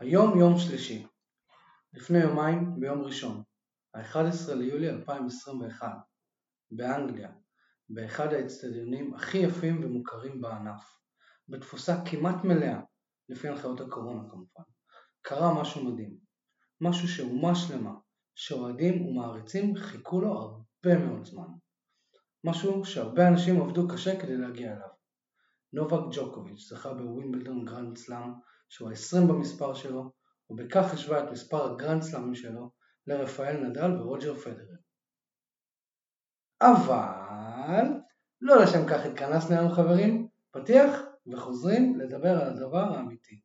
היום יום שלישי. לפני יומיים, ביום ראשון, ה-11 ליולי 2021, באנגליה, באחד האצטדיונים הכי יפים ומוכרים בענף, בתפוסה כמעט מלאה, לפי הנחיות הקורונה כמובן, קרה משהו מדהים. משהו שאומה שלמה, שאוהדים ומעריצים חיכו לו הרבה מאוד זמן. משהו שהרבה אנשים עבדו קשה כדי להגיע אליו. נובק ג'וקוביץ' זכה בווימבלדון גרנד סלאם שהוא ה-20 במספר שלו, ובכך השווה את מספר הגרנד סלאמים שלו לרפאל נדל ורוג'ר פדרר. אבל לא לשם כך התכנסנו היום חברים, פתיח וחוזרים לדבר על הדבר האמיתי.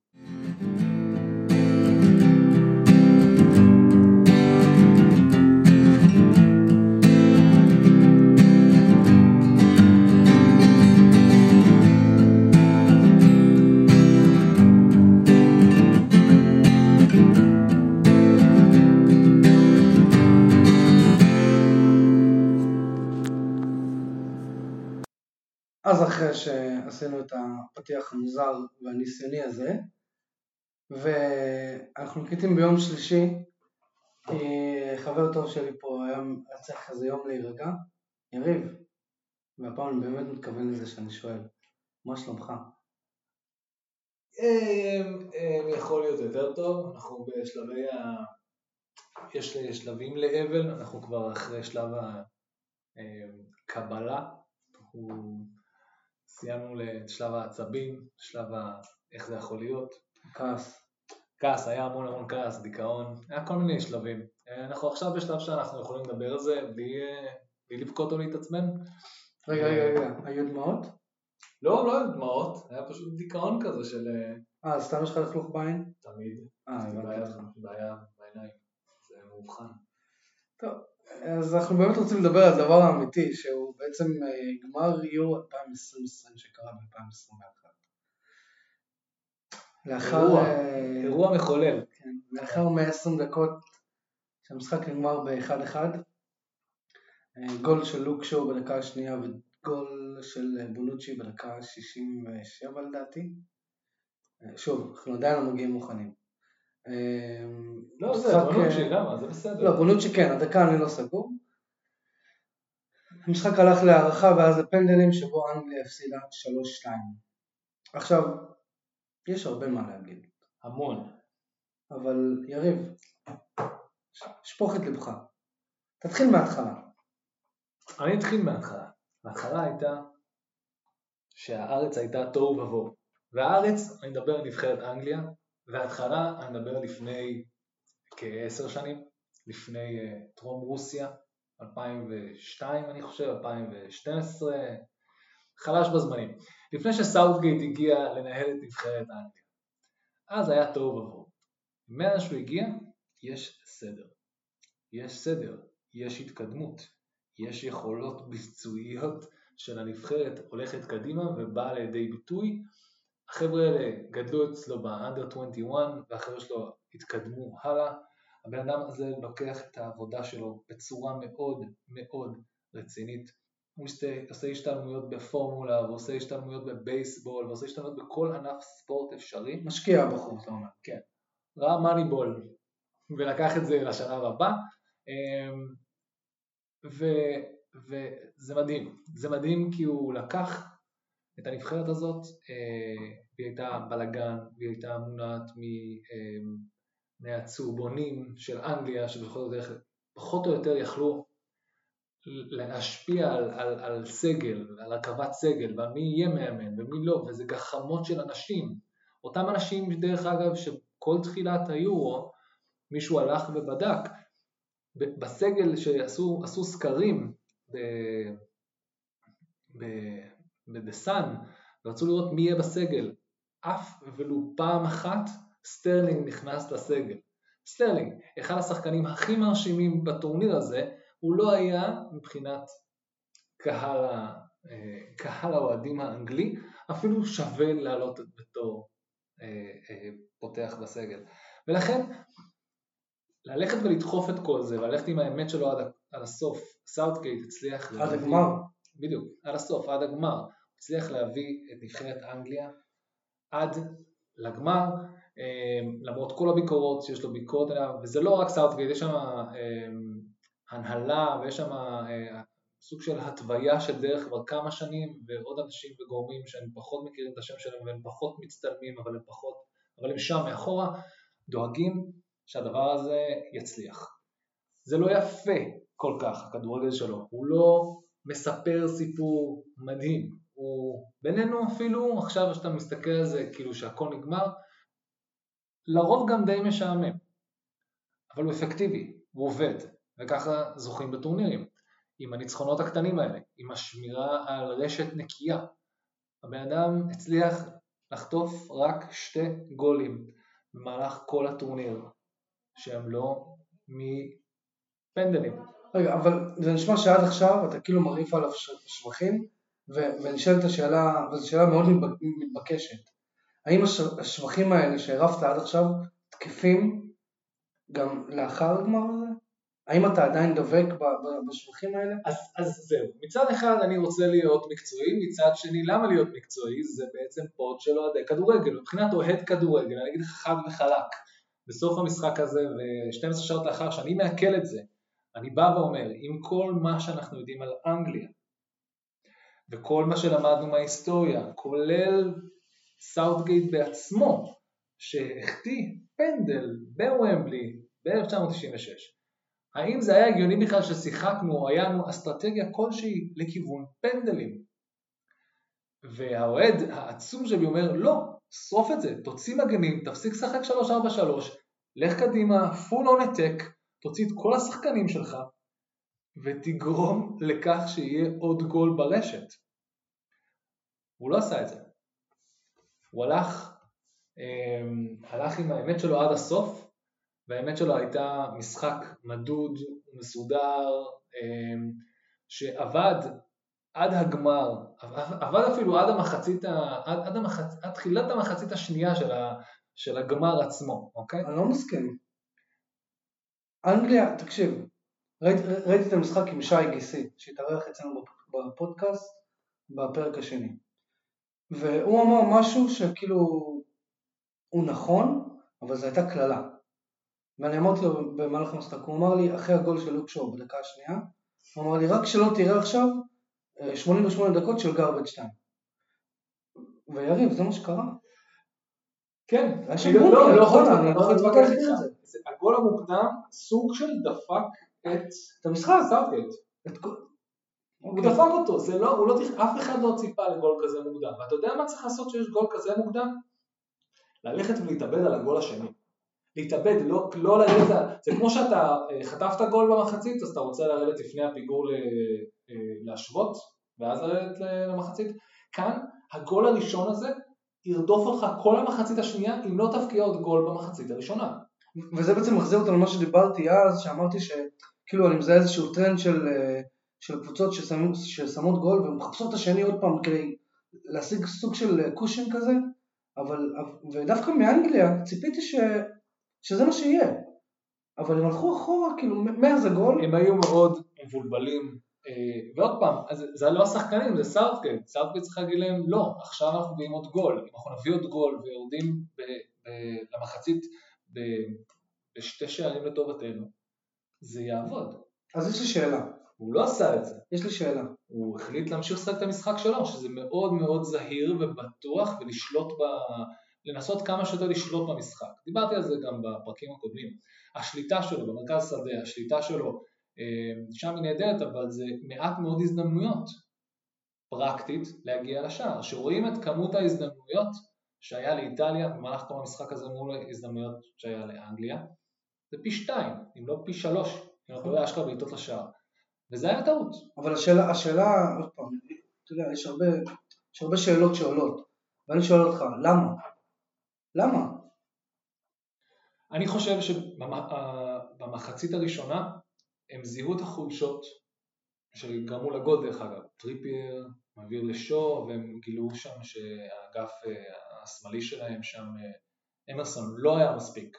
אז אחרי שעשינו את הפתיח המוזר והניסיוני הזה, ואנחנו מקליטים ביום שלישי, כי חבר טוב שלי פה היה צריך איזה יום להירגע, יריב, והפעם אני באמת מתכוון לזה שאני שואל, מה שלומך? אמ, יכול להיות יותר טוב, אנחנו בשלבי ה... יש שלבים לאבל, אנחנו כבר אחרי שלב הקבלה, אמ, אנחנו סיימנו את שלב העצבים, שלב ה... איך זה יכול להיות. כעס. כעס, היה המון המון כעס, דיכאון, היה כל מיני שלבים. אנחנו עכשיו בשלב שאנחנו יכולים לדבר על זה בלי, בלי לבכות או להתעצבן. רגע, רגע, רגע, היו דמעות? לא, לא היו דמעות, היה פשוט דיכאון כזה של... אה, סתם יש לך לכלוך בעין? תמיד. אה, הבנתי. בעיה בעיניים, זה מאובחן. טוב, אז אנחנו באמת רוצים לדבר על הדבר האמיתי, שהוא בעצם אה, גמר יורו 2020 שקרה ב-2021. לאחר... אירוע, אה, אירוע מחולל. כן, לאחר 120 דקות שהמשחק נגמר ב-1-1, אה, גול של לוק שואו בדקה השנייה וגול של בונוצ'י בדקה 67 לדעתי. שוב, אנחנו עדיין לא מגיעים מוכנים. לא, זה בונוצ'י אה, גם, זה בסדר. לא, בונוצ'י כן, הדקה אני לא סגור. המשחק הלך להערכה ואז לפנדלים שבו אנגליה הפסידה 3-2. עכשיו, יש הרבה מה להגיד, המון. אבל יריב, שפוך את לבך. תתחיל מההתחלה. אני אתחיל מההתחלה. ההתחלה הייתה שהארץ הייתה תוהו ובוהו. והארץ, אני מדבר על נבחרת אנגליה, וההתחלה, אני מדבר לפני כעשר שנים, לפני uh, טרום רוסיה, 2002 אני חושב, 2012, חלש בזמנים. לפני שסאוטגייט הגיע לנהל את נבחרת אנגליה. אז היה תוהו ובוהו. מאז שהוא הגיע, יש סדר. יש סדר, יש התקדמות, יש יכולות ביצועיות של הנבחרת הולכת קדימה ובאה לידי ביטוי. החבר'ה האלה גדלו אצלו באנדר 21 והחבר'ה שלו התקדמו הלאה. הבן אדם הזה לוקח את העבודה שלו בצורה מאוד מאוד רצינית. הוא עושה השתלמויות בפורמולה, ועושה השתלמויות בבייסבול, ועושה השתלמויות בכל ענף ספורט אפשרי. משקיע בחור, אתה אומר. כן. ראה מאניבול ולקח את זה לשלב הבא. אמ, ו, וזה מדהים. זה מדהים כי הוא לקח את הנבחרת הזאת, אה, והיא הייתה בלאגן, והיא הייתה מונעת אמ, מהצהובונים של אנגליה, שפחות או יותר יכלו להשפיע על, על, על סגל, על הרכבת סגל, ועל מי יהיה מאמן ומי לא, וזה גחמות של אנשים. אותם אנשים, דרך אגב, שכל תחילת היורו, מישהו הלך ובדק, בסגל שעשו סקרים ב-The Sun, ורצו לראות מי יהיה בסגל, אף ולו פעם אחת סטרלינג נכנס לסגל. סטרלינג, אחד השחקנים הכי מרשימים בטורניר הזה, הוא לא היה מבחינת קהל, אה, קהל האוהדים האנגלי, אפילו שווה לעלות בתור אה, אה, פותח בסגל. ולכן, ללכת ולדחוף את כל זה, וללכת עם האמת שלו עד, עד הסוף, סאוטגייט הצליח עד להביא, הגמר. בדיוק, עד הסוף, עד הגמר, הצליח להביא את נבחרת אנגליה עד לגמר, אמ, למרות כל הביקורות שיש לו ביקורת עליו, וזה לא רק סאוטגייט, יש שם אמ, הנהלה ויש שם אה, סוג של התוויה של דרך כבר כמה שנים ועוד אנשים וגורמים שהם פחות מכירים את השם שלהם והם פחות מצטלמים אבל הם פחות, אבל הם שם מאחורה, דואגים שהדבר הזה יצליח. זה לא יפה כל כך, הכדורגל שלו, הוא לא מספר סיפור מדהים, הוא בינינו אפילו, עכשיו כשאתה מסתכל על זה כאילו שהכל נגמר, לרוב גם די משעמם, אבל הוא אפקטיבי, הוא עובד, וככה זוכים בטורנירים. עם הניצחונות הקטנים האלה, עם השמירה על רשת נקייה. הבן אדם הצליח לחטוף רק שתי גולים במהלך כל הטורניר, שהם לא מפנדלים. רגע, אבל זה נשמע שעד עכשיו אתה כאילו מרעיף עליו שבחים, ונשאלת השאלה, וזו שאלה מאוד מתבקשת, האם השבחים האלה שהרפת עד עכשיו תקפים גם לאחר הגמר הזה? האם אתה עדיין דבק בשבחים האלה? אז, אז זהו, מצד אחד אני רוצה להיות מקצועי, מצד שני למה להיות מקצועי? זה בעצם פוד של אוהדי כדורגל, מבחינת אוהד כדורגל, אני אגיד לך חד וחלק, בסוף המשחק הזה ו-12 שעות לאחר שאני מעכל את זה, אני בא ואומר, עם כל מה שאנחנו יודעים על אנגליה, וכל מה שלמדנו מההיסטוריה, כולל סאוטגייט בעצמו, שהחטיא פנדל בוומבלי ב-1996, האם זה היה הגיוני בכלל ששיחקנו או היה לנו אסטרטגיה כלשהי לכיוון פנדלים? והאוהד העצום שלי אומר לא, שרוף את זה, תוציא מגנים, תפסיק לשחק 3-4-3, לך קדימה, full on attack, תוציא את כל השחקנים שלך ותגרום לכך שיהיה עוד גול ברשת. הוא לא עשה את זה. הוא הלך, אמ, הלך עם האמת שלו עד הסוף והאמת שלו הייתה משחק מדוד, מסודר, אמ, שעבד עד הגמר, עבד אפילו עד המחצית, עד, עד, המחצ, עד תחילת המחצית השנייה של, ה, של הגמר עצמו, אוקיי? אני לא מסכים. אנגליה, תקשיב, ראיתי, ראיתי את המשחק עם שי גיסי, שהתארח אצלנו בפודקאסט בפרק השני. והוא אמר משהו שכאילו הוא נכון, אבל זו הייתה קללה. ואני אמרתי לו במהלך המשחק, הוא אמר לי, אחרי הגול של לוק שואו בדקה השנייה, הוא אמר לי, רק שלא תראה עכשיו 88 אה, דקות של גרבג' 2. ויריב, זה מה שקרה. כן, אני לא, לא, לא יכול להתווכח איתך. הגול המוקדם סוג של דפק את המשחק, סאוטגייט. הוא אוקיי. דפק אותו, זה לא, הוא לא, אף אחד לא ציפה לגול כזה מוקדם. ואתה יודע מה צריך לעשות כשיש גול כזה מוקדם? ללכת ולהתאבד על הגול השני. להתאבד, לא, לא לרדת, זה כמו שאתה אה, חטפת גול במחצית, אז אתה רוצה לרדת לפני הפיגור אה, להשוות, ואז לרדת למחצית. כאן, הגול הראשון הזה ירדוף אותך כל המחצית השנייה, אם לא תבקיע עוד גול במחצית הראשונה. וזה בעצם מחזיר אותנו למה שדיברתי אז, שאמרתי שכאילו אני מזהה איזשהו טרנד של, אה, של קבוצות ששמות, ששמות גול ומחפשות את השני עוד פעם כדי להשיג סוג של cushion כזה, אבל, ודווקא מאנגליה ציפיתי ש... שזה מה שיהיה. אבל הם הלכו אחורה, כאילו, מאה זה גול. הם היו מאוד מבולבלים. אה, ועוד פעם, זה לא השחקנים, זה סארטגייט. סארטגייט צריך להגיד להם, לא, עכשיו אנחנו מביאים עוד גול. אם אנחנו נביא עוד גול ויורדים למחצית בשתי שערים לטובתנו, זה יעבוד. אז יש לי שאלה. הוא לא עשה את זה. יש לי שאלה. הוא החליט להמשיך לשחק את המשחק שלו, שזה מאוד מאוד זהיר ובטוח ולשלוט ב... לנסות כמה שיותר לשלוט במשחק. דיברתי על זה גם בפרקים הקודמים. השליטה שלו במרכז שדה, השליטה שלו אה, שם היא נהדרת, אבל זה מעט מאוד הזדמנויות פרקטית להגיע לשער. שרואים את כמות ההזדמנויות שהיה לאיטליה במהלך כל המשחק הזה מול ההזדמנויות שהיה לאנגליה, זה פי שתיים, אם לא פי שלוש, אם אתה רואה אשכרה בעיטות לשער. וזה היה טעות. אבל השאלה, השאלה, עוד פעם, אתה יודע, יש הרבה, יש הרבה שאלות שעולות, ואני שואל אותך, למה? למה? אני חושב שבמחצית הראשונה הם זיהו את החולשות שגרמו לגול דרך אגב, טריפייר מעביר לשו והם גילו שם שהאגף אה, השמאלי שלהם שם, אה, אמרסון לא היה מספיק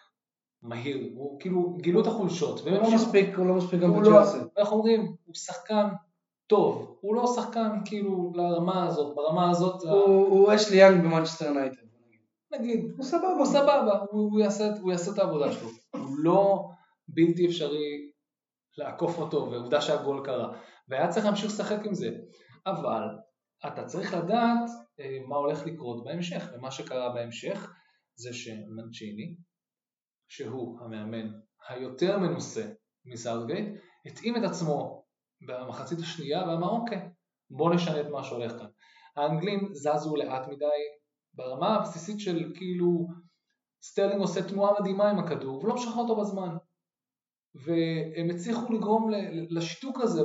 מהיר, הוא כאילו גילו את החולשות. הוא לא מספיק, הוא לא מספיק גם בג'רזי. לא, איך אומרים, הוא שחקן טוב, הוא לא שחקן כאילו לרמה הזאת, ברמה הזאת... הוא אשלי יאנג במנצ'סטר יונייטד. נגיד, הוא סבבה. הוא סבבה, הוא, הוא, יעשה, הוא יעשה את העבודה שלו. הוא לא בלתי אפשרי לעקוף אותו, ועובדה שהגול קרה. והיה צריך להמשיך לשחק עם זה. אבל אתה צריך לדעת אה, מה הולך לקרות בהמשך, ומה שקרה בהמשך זה שמנצ'יני, שהוא המאמן היותר מנוסה מסאוטגייט, התאים את עצמו במחצית השנייה ואמר אוקיי, בוא נשנה את מה שהולך כאן. האנגלים זזו לאט מדי ברמה הבסיסית של כאילו סטרלינג עושה תנועה מדהימה עם הכדור ולא משחרר אותו בזמן. והם הצליחו לגרום לשיתוק הזה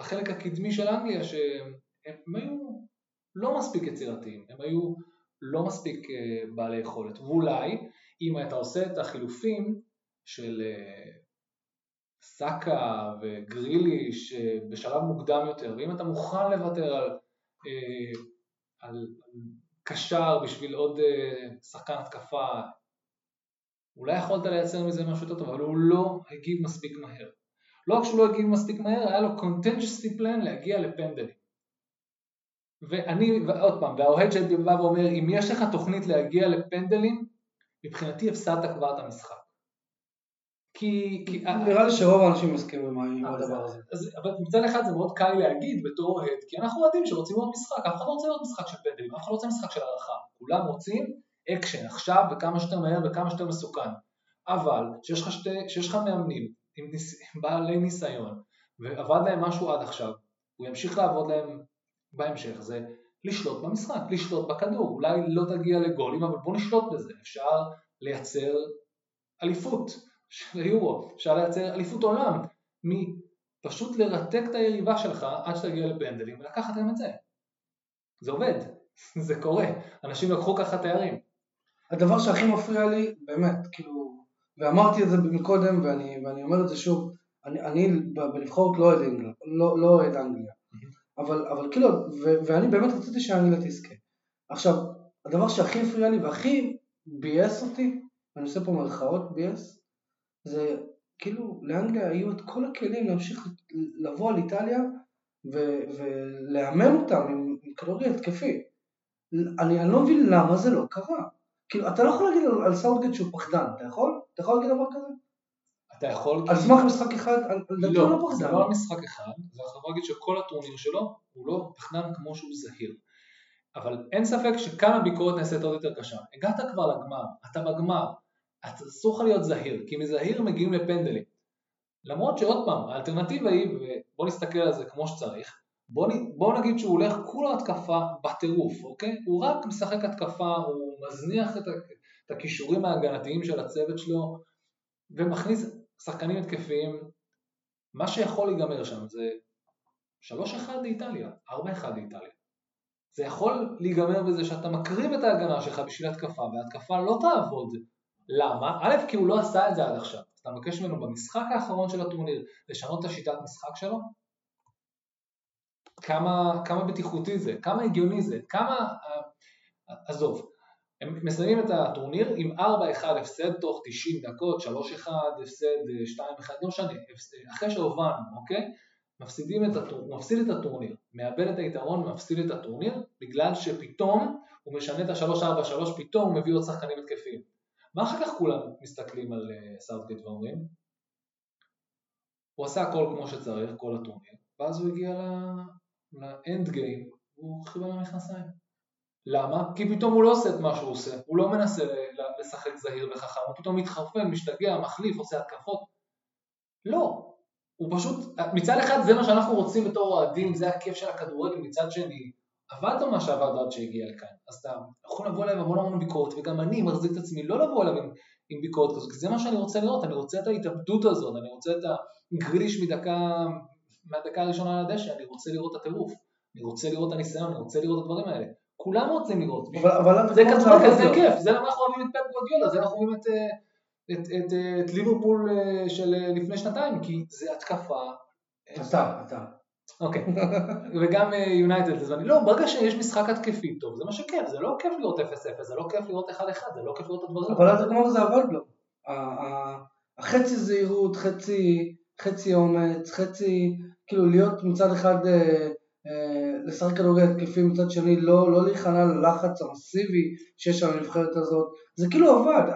בחלק הקדמי של אנגליה שהם היו לא מספיק יצירתיים, הם היו לא מספיק אה, בעלי יכולת. ואולי אם אתה עושה את החילופים של אה, סאקה וגריליש אה, בשלב מוקדם יותר, ואם אתה מוכן לוותר על, על קשר בשביל עוד שחקן התקפה, אולי יכולת לייצר מזה משהו יותר טוב, אבל הוא לא הגיב מספיק מהר. לא רק שהוא לא הגיב מספיק מהר, היה לו contingency plan להגיע לפנדלים. ואני, ועוד פעם, והאוהד שלי בא ואומר, אם יש לך תוכנית להגיע לפנדלים, מבחינתי הפסדת כבר את המשחק. כי... כי נראה לי שרוב האנשים מסכימים עם הדבר הזה. אז, אבל מצד אחד זה מאוד קל להגיד בתור אוהד, כי אנחנו אוהדים שרוצים לראות משחק, אף אחד לא רוצה לראות משחק של פנדלים, אף אחד לא רוצה משחק של הערכה, כולם רוצים אקשן עכשיו וכמה שיותר מהר וכמה שיותר מסוכן. אבל כשיש לך, מאמנים עם ניס, בעלי ניסיון ועבד להם משהו עד עכשיו, הוא ימשיך לעבוד להם בהמשך, זה לשלוט במשחק, לשלוט בכדור, אולי לא תגיע לגולים, אבל בוא נשלוט בזה, אפשר לייצר אליפות. של היורו, אפשר לייצר אליפות עולם, מפשוט לרתק את היריבה שלך עד שתגיע לפנדלים ולקחת גם את זה. זה עובד, זה קורה, אנשים לקחו ככה תארים. הדבר שהכי מפריע לי, באמת, כאילו, ואמרתי את זה מקודם ואני, ואני אומר את זה שוב, אני, אני בנבחרות לא אוהד אנגליה, לא, לא אוהד אנגליה, אבל, אבל כאילו, ו, ואני באמת רציתי שאנגליה תזכה. עכשיו, הדבר שהכי הפריע לי והכי ביאס אותי, ואני עושה פה מרכאות ביאס, זה כאילו לאנגליה היו את כל הכלים להמשיך לבוא על איטליה ו- ולאמן אותם עם, עם כדורי התקפי. אני, אני לא מבין למה זה לא קרה. כאילו, אתה לא יכול להגיד על, על סאוטגט שהוא פחדן, אתה יכול? אתה יכול להגיד דבר כזה? אתה יכול... על סמך משחק אחד? לא, לא זה לא על משחק אחד, זה יכול להגיד שכל הטורניר שלו הוא לא פחדן כמו שהוא זהיר. אבל אין ספק שכאן הביקורת נעשית עוד יותר קשה. הגעת כבר לגמר, אתה בגמר, אסור לך להיות זהיר, כי מזהיר מגיעים לפנדלים. למרות שעוד פעם, האלטרנטיבה היא, ובוא נסתכל על זה כמו שצריך, בוא, בוא נגיד שהוא הולך כולו התקפה בטירוף, אוקיי? הוא רק משחק התקפה, הוא מזניח את, את הכישורים ההגנתיים של הצוות שלו ומכניס שחקנים התקפיים, מה שיכול להיגמר שם זה 3-1 לאיטליה, 4-1 לאיטליה. זה יכול להיגמר בזה שאתה מקריב את ההגנה שלך בשביל התקפה, וההתקפה לא תעבוד. למה? א', כי הוא לא עשה את זה עד עכשיו. אתה מבקש ממנו במשחק האחרון של הטורניר לשנות את השיטת משחק שלו? כמה, כמה בטיחותי זה, כמה הגיוני זה, כמה... עזוב, הם מסיימים את הטורניר עם 4-1 הפסד תוך 90 דקות, 3-1 הפסד, 2-1, לא משנה, אחרי שהובלנו, אוקיי? מפסידים את הטור... מפסיד את הטורניר, מאבד את היתרון, מפסיד את הטורניר, בגלל שפתאום הוא משנה את ה-3-4-3, פתאום הוא מביא עוד שחקנים התקפיים. מה אחר כך כולם מסתכלים על אה, סאוטגייט ואומרים? הוא עשה הכל כמו שצריך, כל הטורניר, ואז הוא הגיע ל-end game, הוא חירבן במכנסיים. למה? כי פתאום הוא לא עושה את מה שהוא עושה, הוא לא מנסה לשחק זהיר וחכם, הוא פתאום מתחרפן, משתגע, מחליף, עושה התקפות. לא, הוא פשוט, מצד אחד זה מה שאנחנו רוצים בתור אוהדים, זה הכיף של הכדורגל, מצד שני, עבדת מה שעבד עד שהגיע לכאן, אז אתה יכול לבוא אליו המון המון ביקורת, וגם אני מחזיק את עצמי לא לבוא אליו עם, עם ביקורת כזאת, כי זה מה שאני רוצה לראות, אני רוצה את ההתאבדות הזאת, אני רוצה את הגריליש מדקה, מהדקה הראשונה על הדשא, אני רוצה לראות את הטירוף, אני רוצה לראות את הניסיון, אני רוצה לראות את הדברים האלה. כולם רוצים לראות. אבל, אבל זה כדורגל, זה כיף, זה למה אנחנו אוהבים את פפ גודיולה, זה אנחנו אוהבים את, אה, את, את, אה, את ליברפול אה, של לפני שנתיים, כי זה התקפה. אתה, אתה. אוקיי, וגם יונייטד לזמני. לא, ברגע שיש משחק התקפי טוב, זה מה שכיף, זה לא כיף לראות 0-0, זה לא כיף לראות 1-1, זה לא כיף לראות את הדברים. אבל אז כמו זה לו. החצי זהירות, חצי אומץ, חצי, כאילו להיות מצד אחד לשחק כדורגל התקפי מצד שני, לא, לא להיכנע ללחץ המסיבי שיש על הנבחרת הזאת, זה כאילו עבד.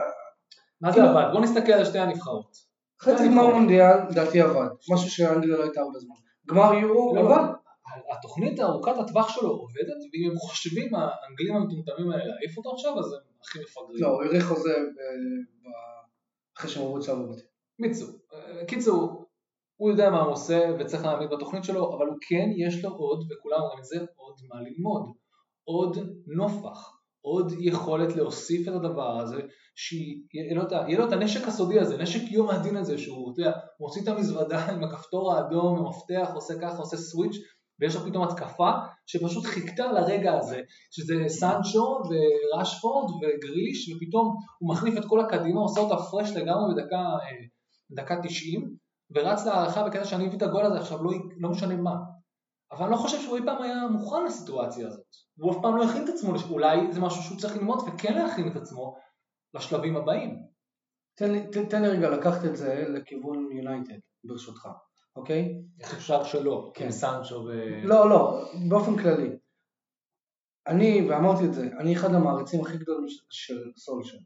מה זה כאילו- עבד? בוא נסתכל על שתי הנבחרות. חצי גמר מונדיאל, לדעתי עבד, משהו שאנגליה לא הייתה הרבה זמן. גמר יורו, לא, עבד. התוכנית ארוכת הטווח שלו עובדת, ואם הם חושבים, האנגלים המטומטמים האלה, להעיף אותו עכשיו, אז הם הכי מפגרים. לא, הוא האריך חוזה ב- אחרי שהם עברו את שלב הבתים. קיצור, אה, קיצור, הוא יודע מה הוא עושה וצריך להעמיד בתוכנית שלו, אבל הוא כן, יש לו עוד, וכולם אומרים את זה, עוד מה ללמוד. עוד נופח, עוד יכולת להוסיף את הדבר הזה, שיהיה לו, ה- יהיה לו את הנשק הסודי הזה, נשק יום הדין הזה, שהוא, אתה יודע, מוציא את המזוודה עם הכפתור האדום, המפתח, עושה ככה, עושה סוויץ', ויש לו פתאום התקפה שפשוט חיכתה לרגע הזה, שזה סנצ'ו וראשפורד וגריליש, ופתאום הוא מחליף את כל הקדימה, עושה אותה פרש לגמרי בדקה, אה, דקה 90, ורץ להערכה בקטע שאני מביא את הגול הזה עכשיו, לא, לא משנה מה. אבל אני לא חושב שהוא אי פעם היה מוכן לסיטואציה הזאת. הוא אף פעם לא הכין את עצמו, אולי זה משהו שהוא צריך ללמוד וכן להכין את עצמו לשלבים הבאים. תן לי, תן, תן לי רגע לקחת את זה לכיוון יונייטד, ברשותך, אוקיי? איך אפשר שלא, כן. סנצ'ו ו... לא, לא, באופן כללי. אני, ואמרתי את זה, אני אחד המעריצים הכי גדולים של- של סולשר.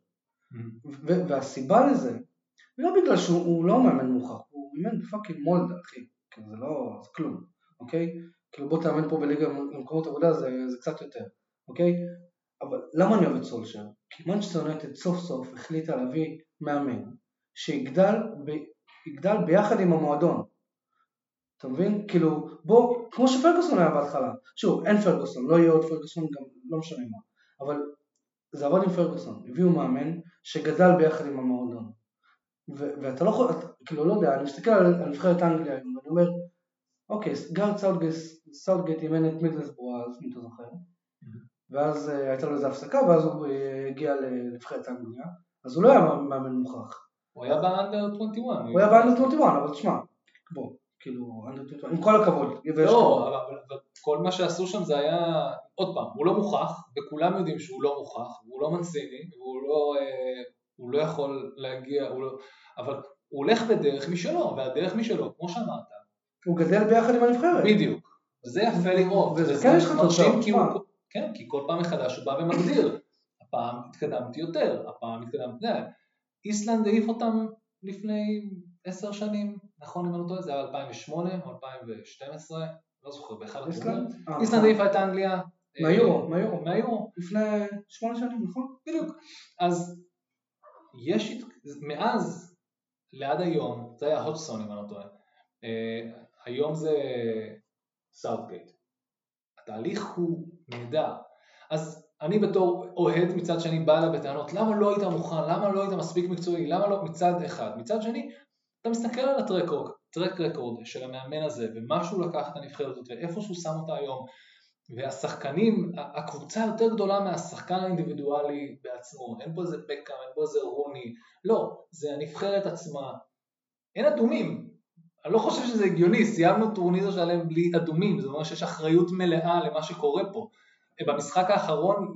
Mm. ו- והסיבה לזה, לא בגלל שהוא הוא לא מאמן מוכח, הוא אימן בפאקינג מולדה, אחי. כאילו זה לא, זה כלום, אוקיי? כאילו בוא תאמן פה בליגה במקומות עבודה זה, זה קצת יותר, אוקיי? אבל למה אני אוהב את סולשר? כי מנצ'סטר יונייטד סוף סוף החליטה להביא מאמן שיגדל ב, ביחד עם המועדון. אתה מבין? כאילו, בוא, כמו שפרגוסון היה בהתחלה. שוב, אין פרגוסון, לא יהיה עוד פרגוסון, גם לא משנה מה. אבל זה עבד עם פרגוסון. הביאו מאמן שגדל ביחד עם המועדון. ו- ואתה לא יכול, כאילו, לא יודע, אני מסתכל על, על נבחרת אנגליה היום, ואני אומר, אוקיי, גארת' סאוטגייט, סאוטגייט אימן את מידלסבורו אז, אם אתה זוכר. ואז אה, הייתה לו איזו הפסקה, ואז הוא אה, הגיע לנבחרת אנגליה. אז הוא לא היה מאמן מוכח. הוא היה ב under 21. הוא היה ב under 21, אבל תשמע, בוא, כאילו, under 21, עם כל הכבוד. לא. אבל, כל מה שעשו שם זה היה, עוד פעם, הוא לא מוכח, וכולם יודעים שהוא לא מוכח, והוא לא מנציני, והוא לא, אה, הוא לא יכול להגיע, הוא לא, אבל הוא הולך בדרך משלו, והדרך משלו, כמו שאמרת, הוא גדל ביחד עם הנבחרת. בדיוק. זה יפה לראות. וזה כן יש לך תוצאות. כן, כי כל פעם מחדש הוא בא ומגדיר. הפעם התקדמתי יותר, הפעם התקדמתי, איסלנד העיף אותם לפני עשר שנים, נכון אם אני לא טועה, זה היה 2008 או 2012, לא זוכר, באחד. איסלנד? אה, איסלנד העיפה את אנגליה. מהיורו, אה, מהיורו. מהיורו, לפני שמונה שנים, נכון? בדיוק. אז יש, מאז לעד היום, זה היה הודג'סון אם אני לא טועה, אה, היום זה סאוטגייט. התהליך הוא נהדר. אז אני בתור אוהד מצד שני בא אליו בטענות, למה לא היית מוכן, למה לא היית מספיק מקצועי, למה לא מצד אחד. מצד שני, אתה מסתכל על ה track track record של המאמן הזה, ומה שהוא לקח את הנבחרת הזאת, ואיפה שהוא שם אותה היום, והשחקנים, הקבוצה יותר גדולה מהשחקן האינדיבידואלי בעצמו, אין פה איזה בקאם, אין פה איזה רוני, לא, זה הנבחרת עצמה. אין אדומים, אני לא חושב שזה הגיוני, סיימנו טורניר שלם בלי אדומים, זה אומר שיש אחריות מלאה למה שקורה פה. במשחק האחרון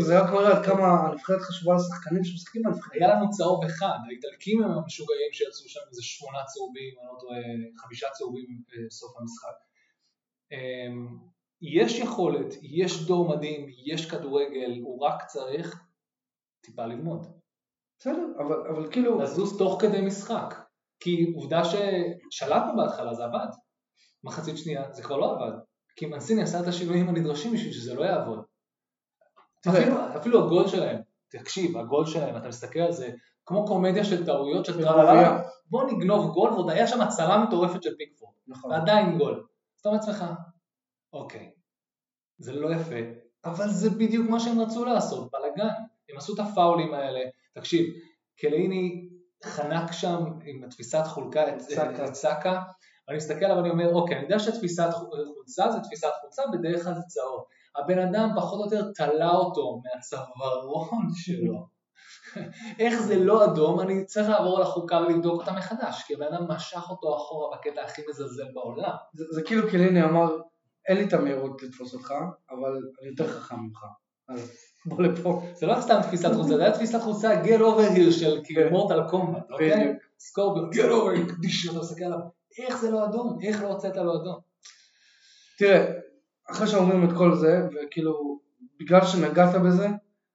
זה רק מראה עד כמה הנבחרת חשובה לשחקנים שמשחקים בנבחרת. היה לנו צהוב אחד, האיטלקים הם המשוגעים שיצאו שם איזה שמונה צהובים, לא חמישה צהובים בסוף המשחק. יש יכולת, יש דור מדהים, יש כדורגל, הוא רק צריך טיפה ללמוד. בסדר, אבל, אבל כאילו, לזוז תוך כדי משחק. כי עובדה ששלטנו בהתחלה, זה עבד. מחצית שנייה, זה כבר לא עבד. כי מנסיני עשה את השינויים הנדרשים בשביל שזה לא יעבוד. אפילו, אפילו הגול שלהם, תקשיב, הגול שלהם, אתה מסתכל על זה, כמו קומדיה של טעויות של. טרללה, בוא נגנוב גול, ועוד היה שם הצלה מטורפת של פיקפורד, נכון. ועדיין גול. אז אתה אומר לעצמך, אוקיי, זה לא יפה, אבל זה בדיוק מה שהם רצו לעשות, בלאגן. הם עשו את הפאולים האלה, תקשיב, קלייני חנק שם עם התפיסת חולקה. את סאקה, ואני מסתכל עליו ואני אומר, אוקיי, אני יודע שתפיסת חולצה זה תפיסת חולצה, בדרך כלל זה צהוב. הבן אדם פחות או יותר תלה אותו מהצווארון שלו. איך זה לא אדום, אני צריך לעבור על החוקה ולבדוק אותה מחדש, כי הבן אדם משך אותו אחורה בקטע הכי מזלזל בעולם. זה, זה כאילו קליני אמר, אין לי את המהירות לתפוס אותך, אבל אני יותר חכם ממך. אז בוא לפה. זה לא סתם תפיסת חולצה, זה היה תפיסת חולצה get over here של כאילו מורטל קומבט, אוקיי? סקורפיון, get over here, קדיש, אתה מסתכל עליו, איך זה לא אדום? איך לא הוצאת לו אדום? תראה, אחרי שאומרים את כל זה, וכאילו, בגלל שנגעת בזה,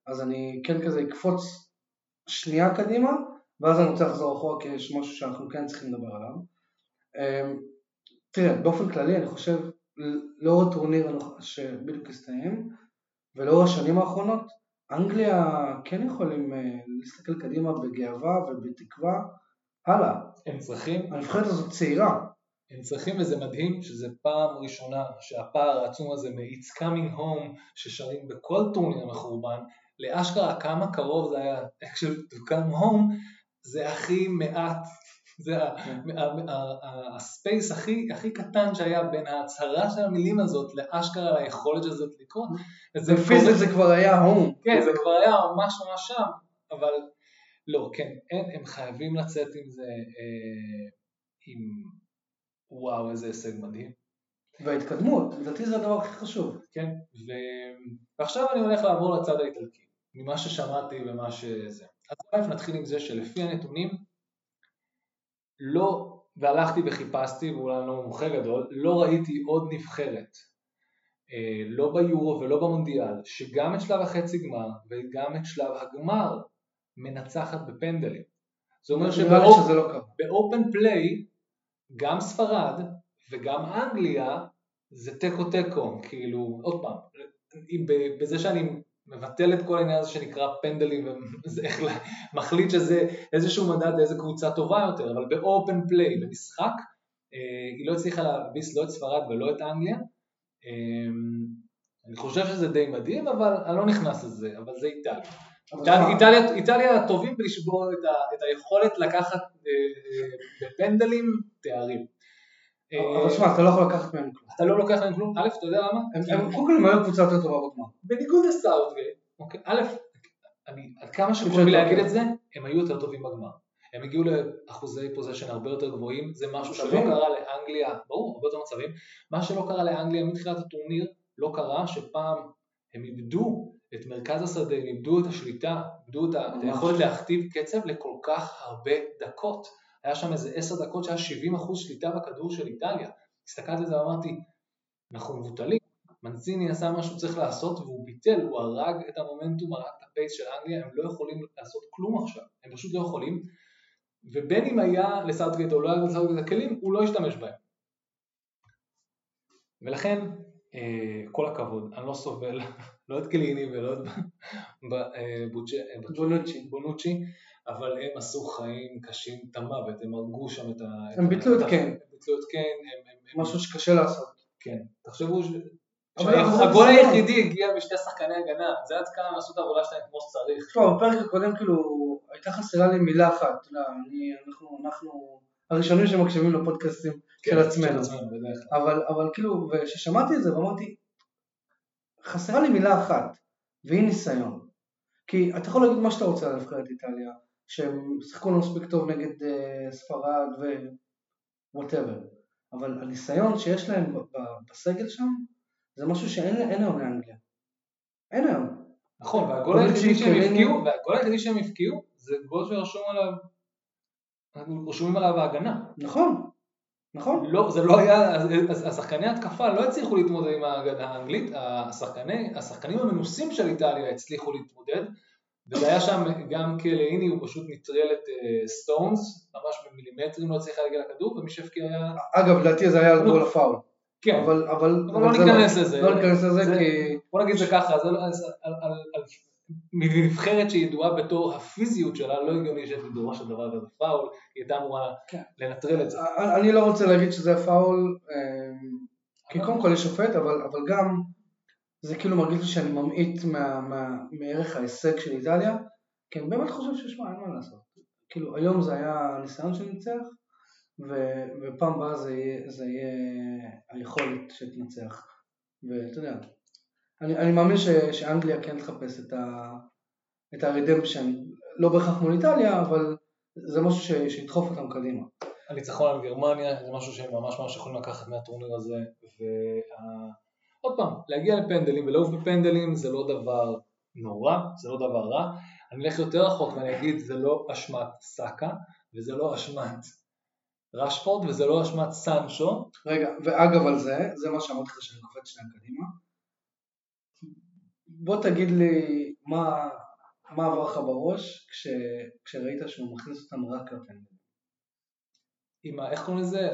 אז אני כן כזה אקפוץ שנייה קדימה, ואז אני רוצה לחזור אחורה, כי יש משהו שאנחנו כן צריכים לדבר עליו. אמ, תראה, באופן כללי אני חושב, לאור הטורניר שבדיוק הסתיים, ולאור השנים האחרונות, אנגליה כן יכולים אה, להסתכל קדימה בגאווה ובתקווה. הלאה. הם צריכים, הנבחרת הזאת צעירה, הם צריכים וזה מדהים שזה פעם ראשונה שהפער העצום הזה מ-It's coming home ששרים בכל טורניר מחורבן, לאשכרה כמה קרוב זה היה actually to come home, זה הכי מעט, זה ה- הספייס הכי, הכי קטן שהיה בין ההצהרה של המילים הזאת לאשכרה ליכולת של זאת לקרות. ופיזית זה כבר היה הום. כן, זה כבר היה ממש ממש שם, אבל לא, כן, הם, חייבים לצאת עם זה, אה, עם וואו, איזה הישג מדהים, וההתקדמות, לדעתי זה הדבר הכי חשוב. כן, ו... ועכשיו אני הולך לעבור לצד האיטלקי, ממה ששמעתי ומה שזה. אז א' נתחיל עם זה שלפי הנתונים, לא, והלכתי וחיפשתי, ואולי אני לא מומחה גדול, לא ראיתי עוד נבחרת, אה, לא ביורו ולא במונדיאל, שגם את שלב החצי גמר וגם את שלב הגמר מנצחת בפנדלים. זה אומר נראה לי שבאופ- שזה לא פליי, גם ספרד וגם אנגליה זה תיקו תיקו, כאילו, עוד פעם, בזה שאני מבטל את כל העניין הזה שנקרא פנדלים ומחליט שזה איזשהו מדד לאיזה קבוצה טובה יותר, אבל באופן פליי, במשחק, אה, היא לא הצליחה להביס לא את ספרד ולא את אנגליה. אה, אני חושב שזה די מדהים, אבל אני לא נכנס לזה, אבל זה איטליה. איטליה, איטליה, איטליה טובים בלשבור את, ה, את היכולת לקחת אה, בפנדלים תארים. אבל אה, שמע, אתה לא יכול לקחת מהם כלום. אתה לא לוקח להם כלום, א', אתה יודע למה? הם- קודם כל הם היו קבוצה יותר טובה בגמר. בניגוד לסאוטגייט, אוקיי, א', אני, עד כמה לי להגיד. את זה, הם היו יותר טובים בגמר. הם הגיעו לאחוזי פוזיישן הרבה יותר גבוהים, זה משהו שלא. קרה לאנגליה, ברור, הרבה יותר מצבים, מה שלא קרה לאנגליה מתחילת הטורניר, לא קרה שפעם הם איבדו את מרכז השדה, הם איבדו את השליטה, איבדו את. היכולת להכתיב קצב לכל כך הרבה דקות. היה שם איזה עשר דקות שהיה 70% שליטה בכדור של איטליה. הסתכלתי על זה ואמרתי, אנחנו מבוטלים, מנציני עשה מה שהוא צריך לעשות והוא ביטל, הוא הרג את המומנטום, הרג את ה pace של אנגליה, הם לא יכולים לעשות כלום עכשיו, הם פשוט לא יכולים, ובין אם היה לסאוטגייט או לא היה לסאוטגייט הכלים, הוא לא השתמש בהם. ולכן, אה, כל הכבוד, אני לא סובל לא את קייליני ולא את אה, אה, בונוצ'י. אבל הם עשו חיים קשים את המוות, הם הרגו שם את ה... הם ביטלו את קיין. הם ביטלו את הם- משהו שקשה לעשות. כן, תחשבו ש... שהגול ניסיון. היחידי הגיע משתי שחקני הגנה, זה עד כמה הם עשו את העבודה שלהם כמו שצריך. תשמע, בפרק הקודם כאילו הייתה חסרה לי מילה אחת, אנחנו, הראשונים שמקשיבים לפודקאסטים כן, של עצמנו. אבל כאילו, וכששמעתי את זה ואמרתי, חסרה לי מילה אחת, והיא ניסיון. כי אתה יכול להגיד מה שאתה רוצה על נבחרת איטליה, שהם שיחקו לא מספיק טוב נגד אה, ספרד ו whatever, אבל הניסיון שיש להם בסגל שם, זה משהו שאין אין היום לאנגליה. אין היום. נכון, והגול היחידי שהם. הבקיעו, והגול היחידי שהם הבקיעו, זה גול שרשום עליו, רשומים עליו ההגנה. נכון, נכון. לא, זה לא היה, השחקני התקפה לא הצליחו להתמודד עם ההגנה האנגלית, השחקני, השחקנים המנוסים של איטליה הצליחו להתמודד, וזה היה שם גם קלעיני, הוא פשוט נטרל את אה, סטונס, ממש במילימטרים לא הצליח להגיע לכדור, ומי שהבקיע היה... אגב, לדעתי זה היה גול הפאול. כן, אבל, אבל, אבל לא ניכנס לזה. לא ניכנס לזה זה- כי... בוא נגיד זה ככה, זה לא, אז על, על, על, מנבחרת שידועה בתור הפיזיות שלה, לא הגיוני שבדורו של דבר כזה פאול, היא הייתה אמורה כן. לנטרל את זה. אני לא רוצה להגיד שזה פאול, אמ, כי קודם כל יש שופט, אבל גם זה כאילו מרגיש לי שאני ממעיט מה, מה, מערך ההישג של איטליה, כי אני באמת חושב ששמע, אין מה לעשות. כאילו, היום זה היה ניסיון שניצח, ופעם הבאה זה יהיה, זה יהיה היכולת שתנצח. ואתה יודע, אני, אני מאמין ש, שאנגליה כן תחפש את, ה, את הרדמפשן, לא בהכרח מול איטליה, אבל זה משהו ש, שידחוף אותם קדימה. הניצחון על גרמניה זה משהו שהם ממש ממש יכולים לקחת מהטורניר הזה, ועוד פעם, להגיע לפנדלים ולעוף בפנדלים זה לא דבר נורא, זה לא דבר רע. אני אלך יותר רחוק ואני אגיד זה לא אשמת סאקה וזה לא אשמת רשפורד, וזה לא אשמת סנצ'ו. רגע, ואגב על זה, זה מה שאמרתי לך שאני קופץ שניה קדימה. בוא תגיד לי מה, מה עבר לך בראש כש, כשראית שהוא מכניס אותם רק לפנדל. עם ה... איך קוראים לזה?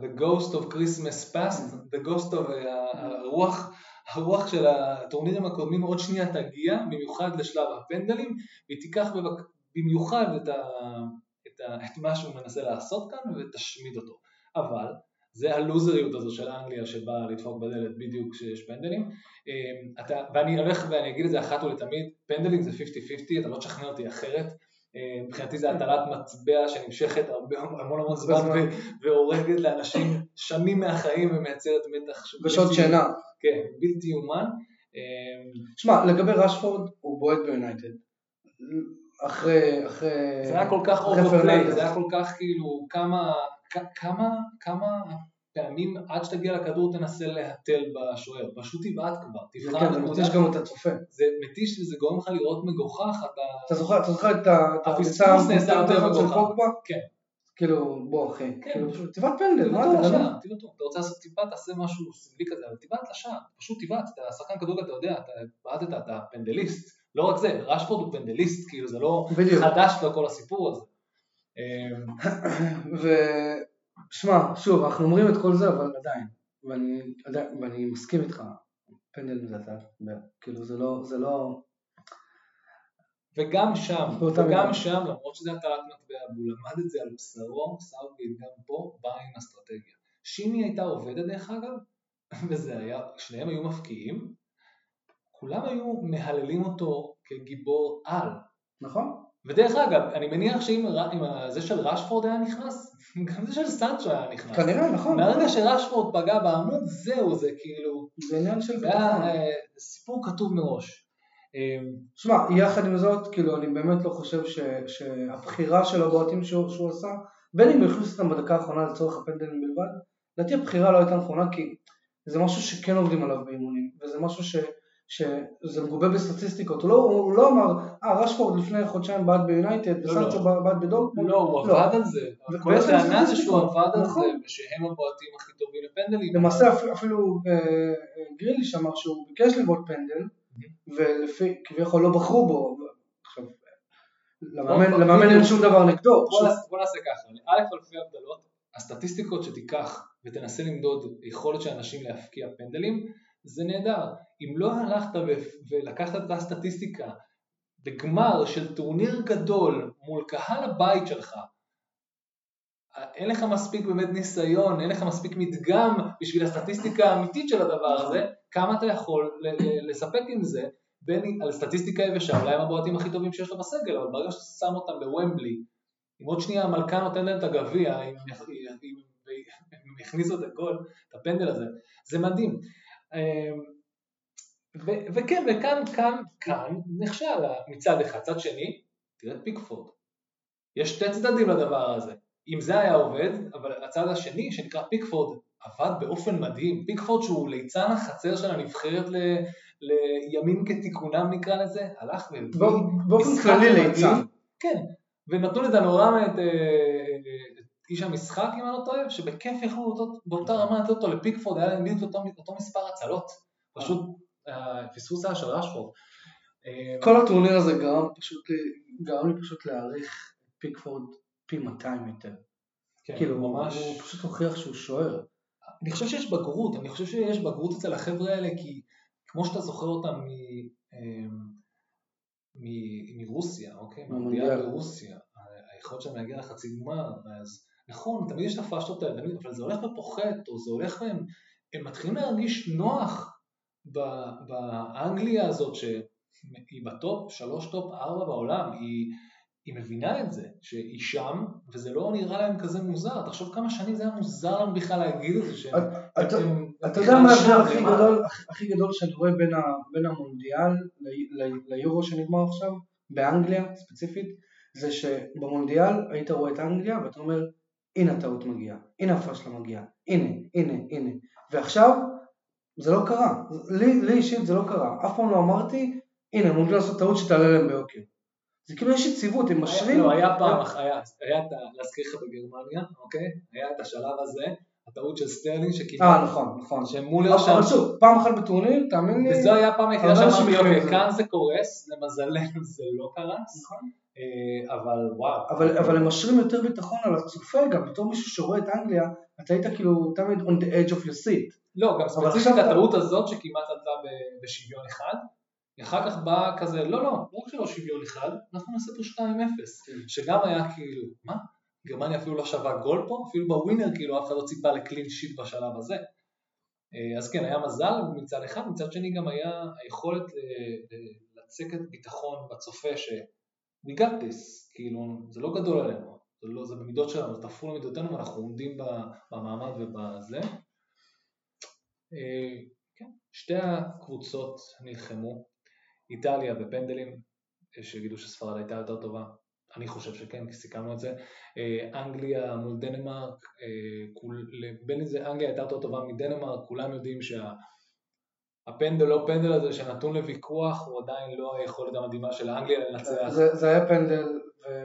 The ghost of Christmas past, the ghost of uh, הרוח, הרוח של הטורנירים הקודמים עוד שנייה תגיע, במיוחד לשלב הפנדלים, והיא תיקח. במיוחד את, ה... את, ה... את מה שהוא מנסה לעשות כאן ותשמיד אותו. אבל זה הלוזריות הזו של אנגליה שבאה לדפוק בדלת בדיוק כשיש פנדלים. אמ, אתה, ואני הולך ואני אגיד את זה אחת ולתמיד, פנדלים זה 50-50, אתה לא תשכנע אותי אחרת. אמ, מבחינתי זה הטלת מטבע שנמשכת הרבה, המון המון זמן והורגת לאנשים שנים מהחיים ומייצרת מתח בשעות שינה. כן, בלתי יאומן. אמ, שמע, לגבי רשפורד הוא בועט ביונייטד. אחרי, אחרי... זה היה כל כך overplay, זה היה כל כך כאילו כמה, כמה, כמה פעמים עד שתגיע לכדור תנסה להתל בשוער, פשוט תבעט כבר, תבחר כן, זה מתיש גם את הצופה. זה מתיש וזה גורם לך לראות מגוחך, אתה... אתה זוכר, אתה זוכר את הפספוס נעשה יותר מגוחך. כן. כאילו, בוא אחי, כן. כאילו, תבעט פנדל, מה אתה... לשער, אתה רוצה לעשות טיפה, תעשה משהו סמלי כזה, אבל תבעט לשער, פשוט תבעט, אתה שחקן כדורגל, אתה יודע, אתה בעטת, אתה פנדליסט, לא רק זה, רשפורד הוא פנדליסט, כאילו זה לא חדש בכל הסיפור הזה. ושמע, שוב, אנחנו אומרים את כל זה, אבל עדיין, ואני, ואני מסכים איתך, פנדל אתה, כאילו זה לא, זה לא... וגם שם, וגם שם, למרות שזה הטלת מטבע, והוא למד את זה על בשרו, סאוטגייט גם פה בא עם אסטרטגיה. שאם היא הייתה עובדת דרך אגב, וזה היה, שניהם היו מבקיעים, כולם היו מהללים אותו כגיבור על. נכון. ודרך אגב, אני מניח שאם זה של רשפורד היה נכנס, גם זה של סנצ'ו היה נכנס. כנראה, נכון. מהרגע שרשפורד פגע בעמוד, זהו, זה כאילו... זה עניין של ביטחון. זה היה אה, סיפור כתוב מראש. שמע, יחד עם זאת, כאילו, אני באמת לא חושב ש, שהבחירה של הבועטים שהוא, שהוא עשה, בין אם הוא הכניס אותם בדקה האחרונה לצורך הפנדלים בלבד, לדעתי הבחירה לא הייתה נכונה, כי זה משהו שכן עובדים עליו באימונים, וזה משהו ש... שזה מגובה בסטטיסטיקות, הוא לא, הוא לא אמר, אה רשפורד לפני חודשיים בעט ביונייטד, לא, וסנצ'ו לא. בעט בדורטמונד, לא, הוא לא. עבד על זה, כל הטענה זה שהוא עבד על נכון. זה, ושהם הבועטים הכי טובים לפנדלים. למעשה אפילו אה, אה, גריליש אמר שהוא ביקש לבעוט פנדל, ולפי, כביכול לא בחרו בו, עכשיו, למאמן אין שום דבר נגדו. בוא נעשה ככה, א' אלפי הבדלות, הסטטיסטיקות שתיקח ותנסה למדוד יכולת של אנשים להפקיע פנדלים, זה נהדר. אם לא הלכת ולקחת את הסטטיסטיקה בגמר של טורניר גדול מול קהל הבית שלך, אין לך מספיק באמת ניסיון, אין לך מספיק מדגם בשביל הסטטיסטיקה האמיתית של הדבר הזה, כמה אתה יכול לספק עם זה, בין על סטטיסטיקה יבשה, אולי הם הבועטים הכי טובים שיש לו בסגל, אבל ברגע שאתה שם אותם בוומבלי, אם עוד שנייה המלכה נותן להם את הגביע, אם הם יכניסו את הגול, את הפנדל הזה, זה מדהים. אמ, ו- וכן, וכאן, כאן, כאן נכשל מצד אחד. צד שני, תראה את פיקפורד. יש שתי צדדים לדבר הזה. אם זה היה עובד, אבל הצד השני, שנקרא פיקפורד, עבד באופן מדהים. פיקפורד שהוא ליצן החצר של הנבחרת ל... לימים כתיקונם נקרא לזה, הלך והביא באופן כללי ליצן. כן, ונתנו לדנורמה את, אה, את איש המשחק אם אני לא טועה, שבכיף יכלו באותה רמה לתת אותו לפיקפורד, היה להם בדיוק אותו, אותו מספר הצלות, פשוט הפספוס היה של רשפורד. כל הטורניר הזה גרם פשוט, גרם לי פשוט להעריך פיקפורד פי 200 יותר. כן, כאילו ממש... הוא פשוט הוכיח שהוא שוער. אני חושב שיש בגרות, אני חושב שיש בגרות אצל החבר'ה האלה, כי כמו שאתה זוכר אותם מ... אמ, מרוסיה, אוקיי? מהמונדיאל ברוסיה, היכולת שלהם להגיע לחצי גמר, אז נכון, תמיד יש את הפאשלות האלה, אבל זה הולך ופוחת, או זה הולך והם הם מתחילים להרגיש נוח באנגליה הזאת, שהיא ב top, שלוש top ארבע בעולם, היא, היא מבינה את זה, שהיא שם, וזה לא נראה להם כזה מוזר. תחשוב כמה שנים זה היה מוזר לנו בכלל להגיד את זה, שהם... אתה יודע מה ההבדל הכי גדול, הכי גדול שאני רואה בין, ה, בין המונדיאל ליורו שנגמר עכשיו, באנגליה ספציפית, זה שבמונדיאל היית רואה את אנגליה ואתה אומר, הנה הטעות מגיעה, הנה הפשלה מגיעה, הנה, הנה, הנה. ועכשיו זה לא קרה, לי, לי אישית זה לא קרה, אף פעם לא אמרתי, הנה הם עומדים לעשות טעות שתעלה להם ביוקר. זה כאילו יש יציבות, הם משרים. לא, היה פעם, היה, היה את ה... להזכיר לך בגרמניה, אוקיי? היה את השלב הזה, הטעות של סטרלינג שכמעט... אה, נכון, נכון. שמולר שם... אבל שוב, פעם אחת בטורניר, תאמין לי. וזו היה הפעם היחידה שאמרתי, אוקיי, זה." כאן זה קורס, למזלנו זה לא קרס, נכון. אה, אבל וואו. אבל, אבל הם משרים יותר ביטחון על הצופה, גם בתור מישהו שרואה את אנגליה, אתה היית כאילו תמיד on the edge of your seat. לא, גם ספציפית הטעות הזאת שכמעט עלתה בשוויון אחד, אחר כך בא כזה, לא, לא, לא רק שלא שוויון אחד, אנחנו נעשה פה 2-0, שגם היה כאילו, מה? גרמניה אפילו לא שווה גול פה, אפילו בווינר כאילו אף אחד לא ציפה לקלין שיט בשלב הזה. אה, אז כן, היה מזל מצד אחד, מצד שני גם היה היכולת ל- לצקת ביטחון בצופה ש we got this, כאילו זה לא גדול עלינו, זה, לא, זה במידות שלנו, זה תפור למידותינו ואנחנו עומדים במעמד ובזה. אה, כן, שתי הקבוצות נלחמו, איטליה בפנדלים, יש שיגידו שספרד הייתה יותר טובה, אני חושב שכן, כי סיכמנו את זה, אה, אנגליה מול דנמרק, אה, כול- בין אם זה אנגליה הייתה יותר טובה מדנמרק, כולם יודעים שהפנדל לא פנדל הזה שנתון לוויכוח הוא עדיין לא היכולת המדהימה של אנגליה לנצח. זה, זה היה פנדל,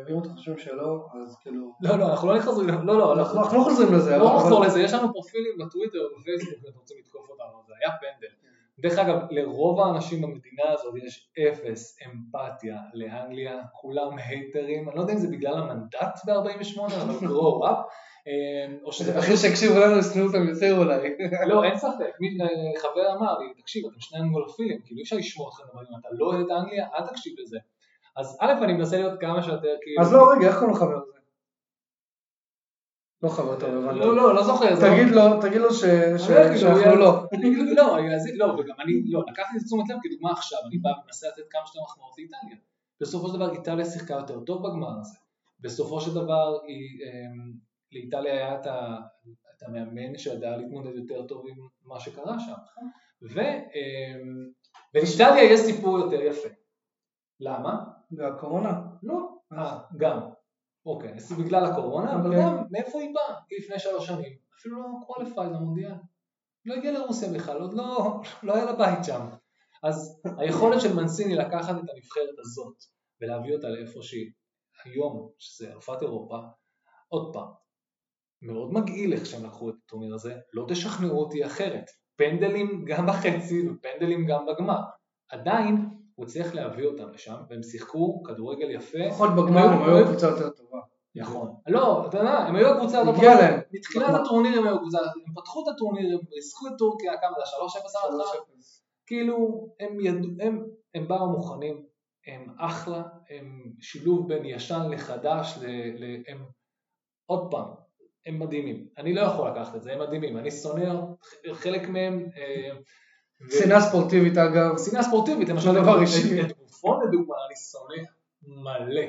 ואם אתם חושבים שלא, אז כאילו... לא, לא, אנחנו לא נכנסים, לא, לא, אנחנו אנחנו לא חוזרים לזה, לא נחזור לזה, יש לנו פרופילים בטוויטר ובפייסבוק אם אתם רוצים לתקוף אותנו, זה היה פנדל. דרך אגב, לרוב האנשים במדינה הזאת יש אפס אמפתיה לאנגליה, כולם הייטרים, אני לא יודע אם זה בגלל המנדט ב-48, אבל grow up, או שזה אחרי שהקשיבו לנו, ישנאו אותם יותר אולי. לא, אין ספק, אה, חבר אמר לי, תקשיב, אתם שני אנגלופילים, כאילו אי אפשר לשמוע אתכם, אם אתה לא אוהד את אנגליה, אל תקשיב לזה. אז א', אני מנסה להיות כמה שיותר כאילו... אז לא, רגע, איך קוראים לחבר הזה? לא חבר טוב, הבנתי. לא, לא, לא זוכר. לא- תגיד לו, תגיד לו לא אגיד לו, שאנחנו לא. אני אגיד לו, לא, לא, וגם אני, לא, לקחתי את זה לתשומת לב כדוגמה עכשיו, אני בא ומנסה לתת כמה שיותר מחמאות לאיטליה. בסופו של דבר איטליה שיחקה יותר טוב בגמר הזה. בסופו של דבר היא, אמ, לאיטליה היה את ה- את המאמן שידע להתמודד יותר טוב עם מה שקרה שם. ו- אמ, ולאיטליה יש סיפור יותר יפה. למה? והקורונה? לא. אה, גם. אוקיי, אז בגלל הקורונה, אבל אוקיי. גם מאיפה היא באה? היא לפני שלוש שנים, אפילו לא qualified למונדיאל. לא הגיעה לרוסיה בכלל, עוד לא, לא היה לה בית שם. אז היכולת של מנסיני לקחת את הנבחרת הזאת ולהביא אותה לאיפה שהיא היום, שזה אלופת אירופה, עוד פעם, מאוד מגעיל איך שהם לקחו את הטורניר הזה, לא תשכנעו אותי אחרת. פנדלים גם בחצי ופנדלים גם בגמר. עדיין הוא הצליח להביא אותם לשם, והם שיחקו כדוריגל יפה. לפחות בגמר הם היו קבוצה יותר טובה. נכון. לא, אתה יודע, הם היו הקבוצה הזאת. הגיע להם. מתחילת הטורניר הם היו קבוצה, הם פתחו את הטורניר, הם ריסקו את טורקיה, כמה זה, 3-0 על ההתחלה? כאילו, הם ידעו, הם, הם באו מוכנים, הם אחלה, הם שילוב בין ישן לחדש, ל, ל, הם, עוד פעם, הם מדהימים. אני לא יכול לקחת את זה, הם מדהימים. אני שונא חלק מהם. אה, שנאה ספורטיבית אגב. שנאה ספורטיבית, למשל דבר אישי. את בופון לדוגמה, אני שונא מלא.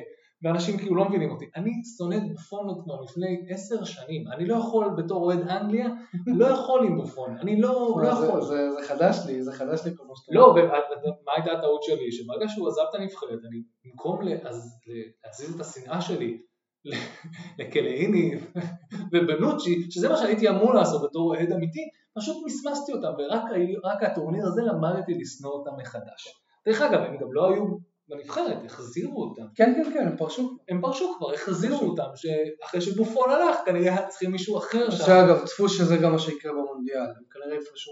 ואנשים כאילו לא מבינים אותי. אני שונא את בופון עוד כבר לפני עשר שנים. אני לא יכול בתור אוהד אנגליה, לא יכול עם בופון. אני לא, לא יכול. זה זה חדש לי, זה חדש לי כל מה שאתה לא. ומה הייתה הטעות שלי? שברגע שהוא עזב את הנבחרת, אני במקום להזיז את השנאה שלי ל- לקלעיני ובנוצ'י, שזה מה שהייתי אמור לעשות בתור אוהד אמיתי, פשוט מסמסתי אותם, ורק הטורניר הזה למדתי לשנוא אותם מחדש. דרך אגב, הם גם לא היו בנבחרת, החזירו אותם. כן, כן, כן, הם פרשו. הם פרשו כבר, החזירו אותם, שאחרי שבופון הלך, כנראה צריכים מישהו אחר שם. שאגב, צפו שזה גם מה שיקרה במונדיאל. הם כנראה יפרשו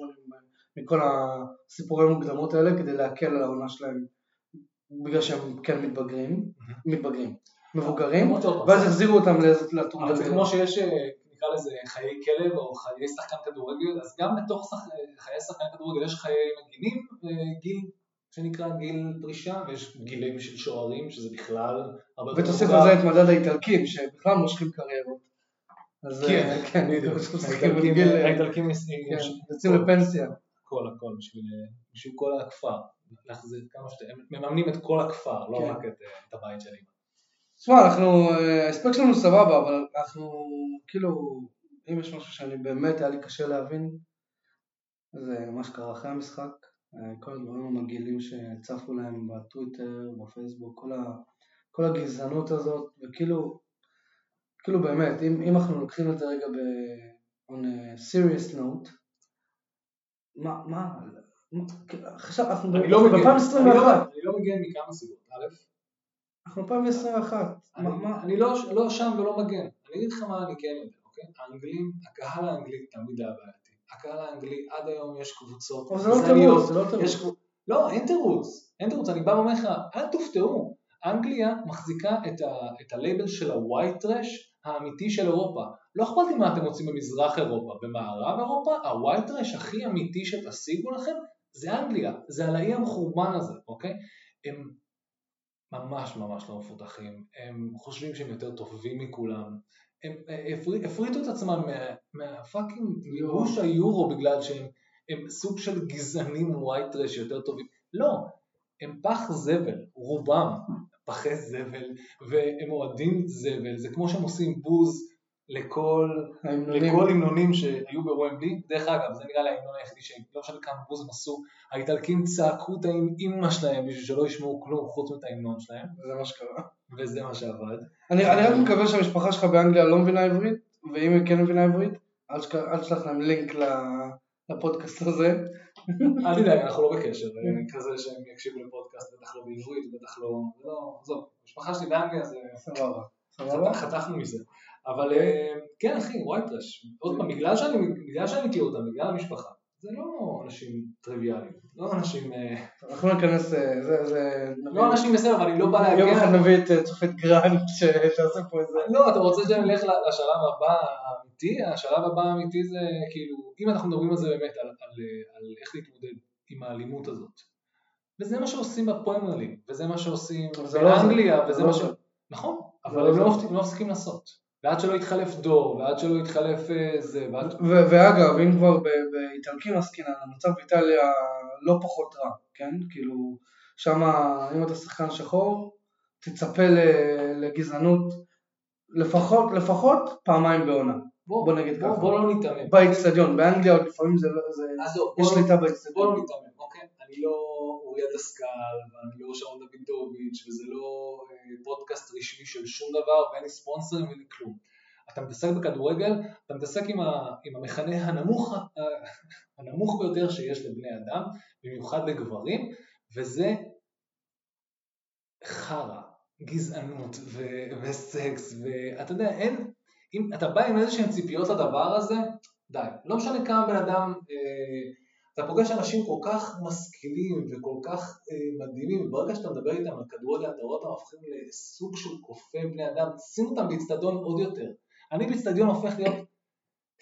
מכל הסיפורי המוקדמות האלה כדי להקל על העונה שלהם, בגלל שהם כן מתבגרים, מתבגרים, מבוגרים, ואז החזירו אותם לטור אבל זה. כמו שיש, אה, נקרא לזה חיי כלב או חיי שחקן כדורגל, אז גם בתוך שח... חיי שחקן כדורגל יש חיי מגינים, אה, גיל שנקרא גיל פרישה, ויש גילים של שוערים, שזה בכלל הרבה יותר ותוסיף מבוגר. על זה את מדד האיטלקים, שבכלל מושכים קריירות. אז כן, אה, כן, בדיוק. האיטלקים- אה, כן, יוצאים לפנסיה. הכל הכל בשביל כל הכפר. להחזיר כמה שאתה, הם מממנים את כל הכפר, לא כן. רק את אה, את הבית שלי. תשמע, אנחנו, אה, ההספק שלנו סבבה, אבל אנחנו, כאילו, אם יש משהו שאני באמת, היה לי קשה להבין, זה מה שקרה אחרי המשחק, אה, כל הדברים המגעילים שצפו להם בטוויטר, בפייסבוק, כל, ה, כל הגזענות הזאת, וכאילו, כאילו באמת, אם, אם אנחנו לוקחים את זה רגע ב... on a serious note, מה, מה, מה עכשיו אנחנו אני לא מגן, אני ב-2021, לא- אני לא מגן מכמה סיבות. א', אנחנו 2021. אני, מה- מה- אני לא, לא שם ולא מגן. אני אגיד לך מה אני כן יודע, אוקיי? האנגלים, הקהל האנגלי תמיד היה בעייתי. הקהל האנגלי, עד היום יש קבוצות אבל זה לא. תירוץ, זה לא תירוץ. לא, אין תירוץ. אין תירוץ. אני בא ואומר לך, אל תופתעו. אנגליה מחזיקה את, ה, את הלייבל של ה-white trash האמיתי של אירופה. לא אכפת לי מה אתם רוצים במזרח אירופה. במערב אירופה, ה-white trash הכי אמיתי שתשיגו לכם זה אנגליה. זה על האי המחורבן הזה, אוקיי? הם ממש ממש לא מפותחים, הם חושבים שהם יותר טובים מכולם, הם אה, הפר- הפריטו את עצמם מה- מה fucking מירוש היורו בגלל שהם הם סוג של גזענים ווייט טרש יותר טובים, לא, הם פח זבל, רובם פחי זבל, והם אוהדים זבל, זה כמו שהם עושים בוז לכל המנונים שהיו בוומבלי, דרך אגב, זה נראה לי ההמנון היחידי שלא משנה כמה בוז הם עשו, האיטלקים צעקו את האימא שלהם בשביל שלא ישמעו כלום חוץ מאת ההמנון שלהם, זה מה שקרה. וזה מה שעבד. אני אני רק מקווה שהמשפחה שלך באנגליה לא מבינה עברית, ואם היא כן מבינה עברית, אל תשלח להם לינק לפודקאסט הזה. אל תדאג, אנחנו לא בקשר, אה, כזה שהם יקשיבו לפודקאסט, בטח לא בעברית, בטח לא, לא, עזוב, המשפחה שלי באנגליה זה, סבבה. סבבה? חת- חתכנו מזה. אבל אה, כן אחי, ווייט טרש, עוד פעם, בגלל שאני בגלל שאני מכיר אותם, בגלל המשפחה, זה לא אנשים טריוויאליים, לא אנשים, אה, אנחנו לא ניכנס, אה, זה, זה... לא אנשים בסדר, אבל אני לא בא יום להגן אחד על נביא את צופית גרנט שעושה פה איזה... לא, אתה רוצה שנלך לשלב הבא האמיתי? השלב הבא האמיתי זה כאילו, אם אנחנו מדברים על זה באמת, על, איך להתמודד עם האלימות הזאת. וזה מה שעושים בפרמייר ליג, וזה מה שעושים לא באנגליה, זה, וזה זה מה לא ש... נכון, אבל לא הם. לא לא מפסיקים לעשות. ועד שלא יתחלף דור, ועד שלא יתחלף אה, זה, ועד... ו- ואגב, אם כבר ב- באיטלקים עסקינן, המצב באיטליה לא פחות רע, כן? כאילו, שם אם אתה שחקן שחור, תצפה לגזענות לפחות, לפחות פעמיים בעונה. בוא נגיד בוא, ככה. בוא לא ניתמם. באיצטדיון, באנגליה עוד לפעמים זה, לא- זה עזוב, יש בוא- שליטה בוא לא באיצטדיון. ניתמם? אני לא אוריה דסקל, ואני לא שרון דוידוביץ', וזה לא אה, פודקאסט רשמי של שום דבר, ואין לי ספונסרים ואין לי כלום. אתה מתעסק בכדורגל, אתה מתעסק עם, ה, עם המכנה הנמוך, ה- הנמוך ביותר שיש לבני אדם, במיוחד לגברים, וזה חרא, גזענות ו- וסקס, ואתה יודע, אין, אם אתה בא עם איזה שהן ציפיות לדבר הזה, די. לא משנה כמה בן אדם, אה, אתה פוגש אנשים כל כך משכילים וכל כך אה, מדהימים, וברגע שאתה מדבר איתם על כדורגל, אתה רואה אותם הופכים לסוג של כופה בני אדם, שים אותם באצטדיון עוד יותר. אני באצטדיון הופך להיות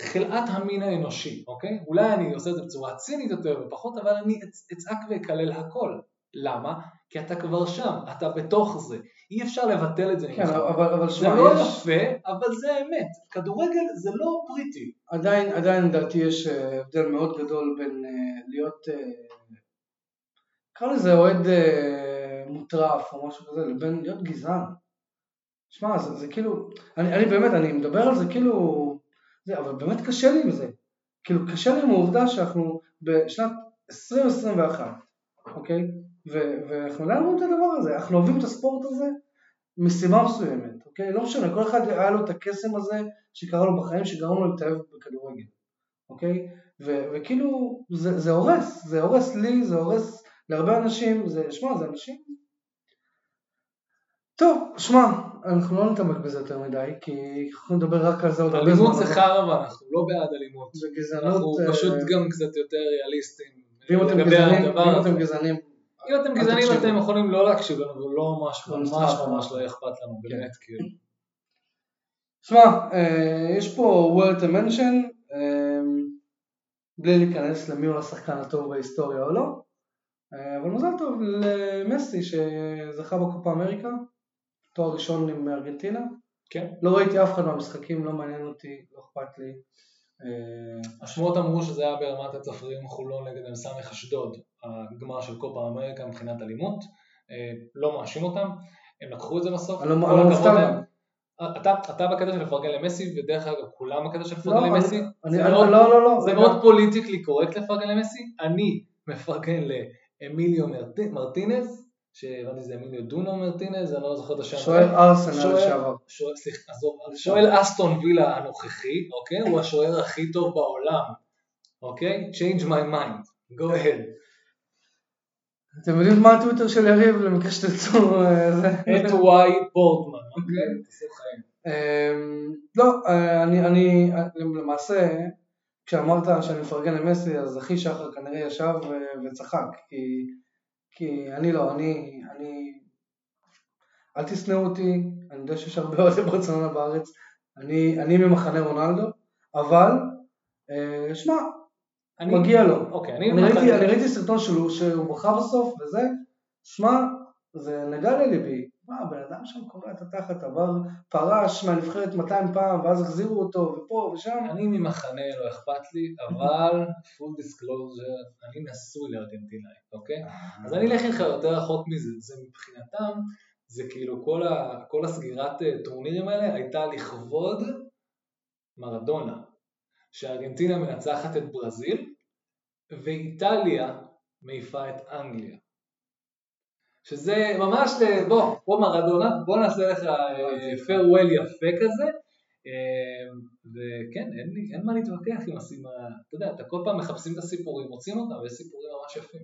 חלאת המין האנושי, אוקיי? אולי אני עושה את זה בצורה צינית יותר ופחות, אבל אני אצ- אצעק ואקלל הכל. למה? כי אתה כבר שם, אתה בתוך זה. אי אפשר לבטל את זה. כן, ממך. אבל, אבל זה שמע, לא יש, יפה, אבל זה האמת. כדורגל זה לא פריטי. עדיין, עדיין לדעתי יש אה, הבדל מאוד גדול בין אה, להיות, אה, נקרא לזה אוהד מוטרף או משהו כזה, לבין להיות גזען. שמע, זה, זה כאילו, אני, אני באמת, אני מדבר על זה כאילו, זה, אבל באמת קשה לי עם זה. כאילו, קשה לי עם העובדה שאנחנו בשנת 2021, אוקיי? ואנחנו לא אוהבים את הדבר הזה, אנחנו אוהבים את הספורט הזה מסיבה מסוימת, אוקיי? לא משנה, כל אחד היה לו את הקסם הזה שקרה לו בחיים, שגרם לו להתאהב בכדורגל, אוקיי? ו- וכאילו, זה, זה הורס, זה הורס לי, זה הורס להרבה אנשים, זה, שמע, זה אנשים... טוב, שמע, אנחנו לא נתעמק בזה יותר מדי, כי אנחנו נדבר רק על זה עוד הרבה זמן. אלימות זה חרא ואנחנו לא בעד אלימות. זה גזענות. אנחנו אה, פשוט גם קצת יותר ריאליסטים. ואם אתם גזענים, אם אתם גזענים. אתם יכולים לא להקשיב לנו ממש לא ממש נצטרך. ממש לא אכפת לנו באמת כאילו. שמע, אה, יש פה world to mention, אה, בלי להיכנס למי הוא השחקן הטוב בהיסטוריה או לא, אה, אבל מזל טוב למסי שזכה בקופה אמריקה, תואר ראשון עם ארגנטינה. כן. לא ראיתי אף אחד מהמשחקים, לא מעניין אותי, לא אכפת לי. אה, השמועות אמרו שזה היה ברמת הצפרים חולון נגד אמ סמך אשדוד, הגמר של קופה אמריקה מבחינת אלימות. אה, לא מאשים אותם, הם לקחו את זה בסוף. אני לא- כל לא הכבוד מופתע להם. גם. אתה, אתה בקטע של לפרגן למסי, ודרך אגב כולם בקטע של לא, לפרגן אני- למסי. אני- זה אני- מאוד- לא, לא, לא, זה. מאוד פוליטיקלי קורקט לפרגן למסי. אני מפרגן לאמיליו מרט- מרטינז, שהבנתי זה אמיליו דונו מרטינז, אני לא זוכר את השם. שוער ארסנל לשעבר. סליחה, עזוב, שוער אסטון וילה הנוכחי, אוקיי? הוא השוער הכי טוב בעולם, אוקיי? Change my mind, go ahead. אתם יודעים מה הטוויטר של יריב למקרה שתרצו אה, זה? את וואי בורטמן, אוקיי? אמ, לא, אה, אני, למעשה, כשאמרת שאני מפרגן למסי, אז אחי שחר כנראה ישב ו- וצחק, כי, כי אני לא, אני, אני, אל תשנאו אותי, אני יודע שיש הרבה אוהדי ברצלונה בארץ, אני, אני ממחנה רונלדו, אבל, אה, שמע, אני- מגיע לו. אוקיי, אני... אני ראיתי, אני ראיתי סרטון שלו שהוא בכה בסוף וזה, שמע, זה נגע לליבי. מה, הבן אדם שם קורע את התחת, עבר, פרש מהנבחרת 200 פעם, ואז החזירו אותו, ופה ושם. אני ממחנה, לא אכפת לי, אבל full disclosure, אני נשוי לארגנטינאי, אוקיי? אז אני אלך איתך יותר רחוק מזה, זה מבחינתם, זה כאילו כל, ה, כל הסגירת אה, טורנירים האלה הייתה לכבוד מרדונה, שארגנטינה מנצחת את ברזיל, ואיטליה מעיפה את אנגליה. שזה ממש, ל- בוא, בוא מרדונה, בוא נעשה לך פרוול יפה כזה, אה, וכן, אין, לי, אין מה להתווכח עם הסימה, אתה יודע, אתה כל פעם מחפשים את הסיפורים, מוצאים אותם, ויש סיפורים ממש יפים.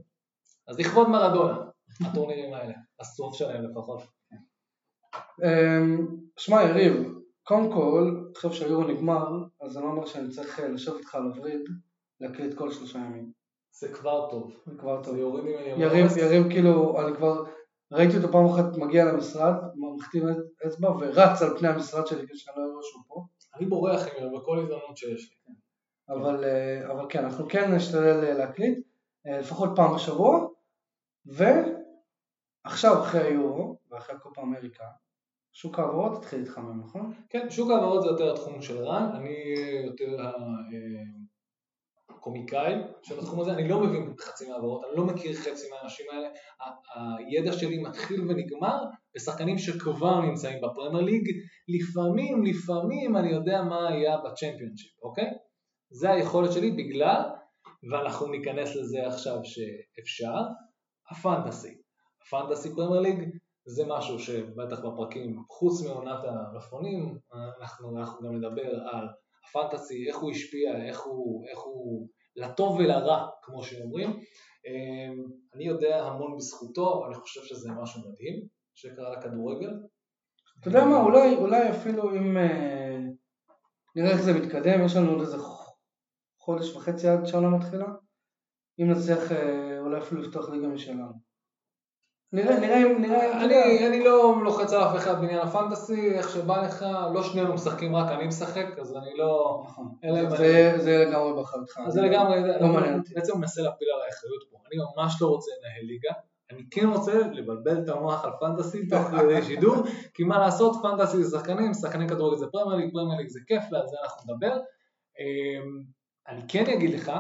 אז לכבוד מרדונה, הטורנירים האלה, הסוף שלהם לפחות. אמ, שמע, יריב, קודם כל, עכשיו שהיורו נגמר, אז זה לא אומר שאני צריך אה, לשבת איתך על הווריד, להקליט כל שלושה ימים. זה כבר טוב. זה כבר טוב. זה יוריד ממני יריב. יריב כאילו, אני כבר ראיתי אותו פעם אחת מגיע למשרד, מחתים אצבע ורץ על פני המשרד שלי כדי שאני לא אראה שהוא פה. אני בורח ממנו בכל הזדמנות שיש לי. אבל, אה, אבל כן, אנחנו כן נשתדל אה, להקליט, אה, לפחות פעם בשבוע, ועכשיו אחרי היורו ואחרי הקופה אמריקה, שוק העברות התחיל להתחמם, נכון? כן, שוק ההעברות זה יותר התחום של רן, אני יותר הקומיקאי של התחום הזה, אני לא מבין חצי מהעברות, אני לא מכיר חצי מהאנשים האלה, הידע שלי מתחיל ונגמר בשחקנים שכבר נמצאים בפרמייר ליג, לפעמים, לפעמים אני יודע מה היה בצ'מפיונשיפ, אוקיי? זה היכולת שלי בגלל, ואנחנו ניכנס לזה עכשיו שאפשר, הפנטסי. הפנטסי פרמייר ליג זה משהו שבטח בפרקים, חוץ מעונת המלפפונים, אנחנו, אנחנו גם נדבר על הפנטסי, איך הוא השפיע, איך הוא, איך הוא לטוב ולרע, כמו שאומרים. אמ, אני יודע המון בזכותו, אני חושב שזה משהו מדהים שקרה לכדורגל. אתה יודע מה, אולי, אולי אפילו אם אה, נראה איך זה מתקדם, יש לנו עוד איזה חודש וחצי עד שהעונה מתחילה, אם נצליח אה, אולי אפילו לפתוח ליגה משלנו. נראה, נראה אם, נראה, יודע. אני, אני לא לוחץ על אף אחד בעניין הפנטסי, איך שבא לך, לא שנינו משחקים רק אני משחק, אז אני לא... נכון. זה, לגמרי באחריותך. זה לגמרי, לא מעניין אותי. בעצם מנסה להפיל עליי אחריות פה. אני ממש לא רוצה לנהל ליגה, אני כן רוצה לבלבל את המוח על fantasy תוך כדי שידור, כי מה לעשות, fantasy זה שחקנים, שחקני כדורגל זה פרמייר ליג, פרמייר ליג זה כיף, ועל זה אנחנו נדבר. אמ, אני כן אגיד לך,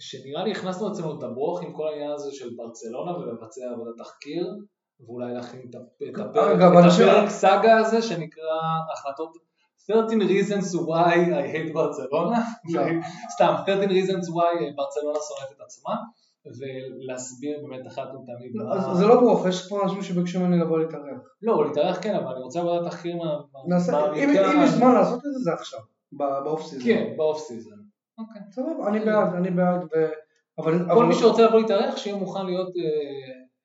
שנראה לי הכנסנו אצלנו את הברוך עם כל העניין הזה של ברצלונה ולבצע עבודת תחקיר, ואולי להכין את הפ- את הפרק, סאגה הזה שנקרא החלטות 13 reasons why I hate ברצלונה, לא. סתם 13 reasons why ברצלונה שונאת את עצמה, ולהסביר באמת אחת ולתמיד מה... אז זה לא ברוך, יש כבר אנשים שביקשו ממני לבוא להתארח. לא, להתארח כן, אבל אני רוצה עבודת תחקיר אם מעמיקה. אם יש זמן לעשות את זה, זה עכשיו, באוף סיזון. כן, באוף סיזון. אוקיי. סבבה, אני בעד, אני בעד, ו- אבל... כל אבל- מי שרוצה לבוא להתארח, שיהיה מוכן להיות אה,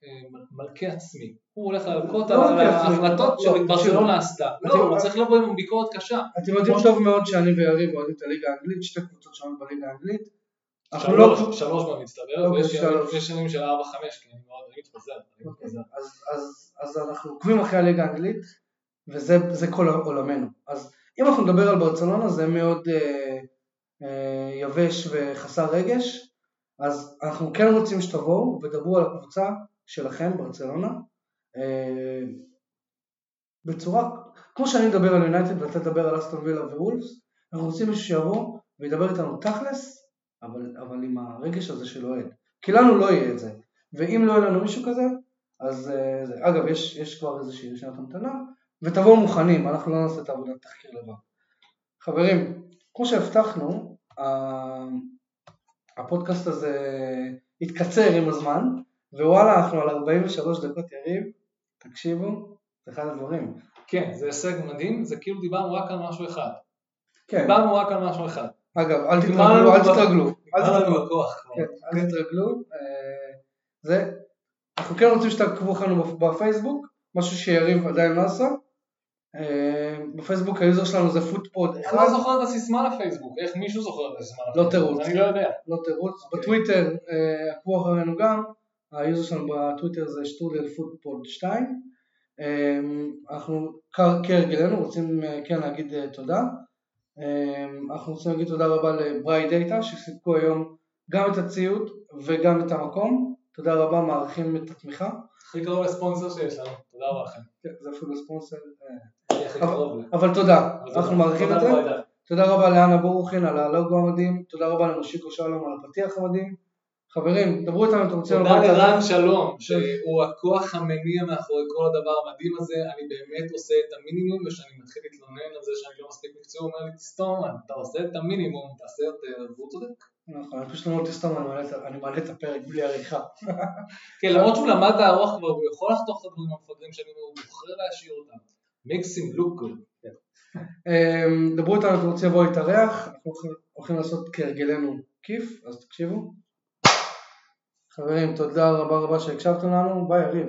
אה, מלכה עצמי. הוא הולך להלקות לא על מלכה עצמי, ההחלטות לא, שברצלונה עשתה. לא, הוא צריך לבוא עם ביקורת קשה. אתם יודעים טוב מאוד שאני ויריב אוהדים את הליגה האנגלית, שתי קבוצות שלנו בליגה האנגלית. לא... שלוש, שלוש במצטבר, אוקיי, ויש ימים של ארבע חמש, כי אני מאוד מתפזר. אוקיי. אז, אנחנו עוקבים אחרי הליגה האנגלית, וזה זה כל עולמנו. אז אם אנחנו נדבר על ברצלונה, זה מאוד אה, יבש וחסר רגש, אז אנחנו כן רוצים שתבואו ודברו על הקבוצה שלכם, ברצלונה, אה, בצורה, כמו שאני מדבר על יונייטד ואתה תדבר על אסטון וילה ווולפס, אנחנו רוצים מישהו שיבוא וידבר איתנו תכלס, אבל, אבל עם הרגש הזה של אוהד. כי לנו לא יהיה את זה. ואם לא יהיה לנו מישהו כזה, אז אה, זה. אגב, יש, יש כבר איזושהי רשימת המתנה, ותבואו מוכנים, אנחנו לא נעשה את העבודת תחקיר לבד. חברים, כמו שהבטחנו, הפודקאסט הזה התקצר עם הזמן, ווואלה, אנחנו על 43 דקות יריב, תקשיבו, זה אחד הדברים. כן, זה הישג מדהים, זה כאילו דיברנו רק על משהו אחד. כן, דיברנו רק על משהו אחד. אגב, אל תתרגלו, אל תתרגלו, אל תתרגלו. כן, אל תתרגלו, אה, זה, אנחנו כן רוצים שתעקבו אחרינו בפייסבוק, משהו שיריב עדיין לא עשה. אה, בפייסבוק ה user שלנו זה פוטפוד אני לא זוכר את הסיסמה לפייסבוק, איך מישהו זוכר את הסיסמה לא לפייסבוק? תירוץ. אני לא יודע. לא תירוץ. אוקיי. בטוויטר אה, עקבו אחרינו גם, ה user שלנו בטוויטר זה שטרודל פוטפוד 2. אה, אנחנו כהרגלנו רוצים כן להגיד תודה. אנחנו רוצים להגיד תודה רבה לברייט דאטה שסיפקו היום גם את הציוד וגם את המקום. תודה רבה, מעריכים את התמיכה. הכי קרוב לספונסר שיש לנו, תודה רבה לכם. כן, זה אפילו ספונסר. אה, אבל תודה. אנחנו מעריכים את זה. תודה רבה לאנה בורוכין על הלוגו המדהים, תודה רבה למושיקו שלום על הפתיח המדהים. חברים, דברו איתנו, אתם רוצים תודה לרן? שלום, שהוא הכוח המניע מאחורי כל הדבר המדהים הזה, אני באמת עושה את המינימום, וכשאני מתחיל להתלונן על זה שאני לא מספיק מקצועי, הוא אומר לי, תסתום, אתה עושה את המינימום, תעשה יותר, והוא צודק. נכון, אני פשוט לא רוצה סתם, אני מעלה את- את הפרק בלי עריכה. כן, למרות שהוא למד לערוך כבר, הוא יכול לחתוך את הדברים המפגרים שאני אומר, הוא בוחר להשאיר אותם. כן. אמ, דברו איתנו, אתם רוצים לבוא להתארח, אנחנו הולכים- לעשות כהרגלנו כיף, אז תקשיבו. חברים, תודה רבה רבה שהקשבתם לנו, ביי יריב.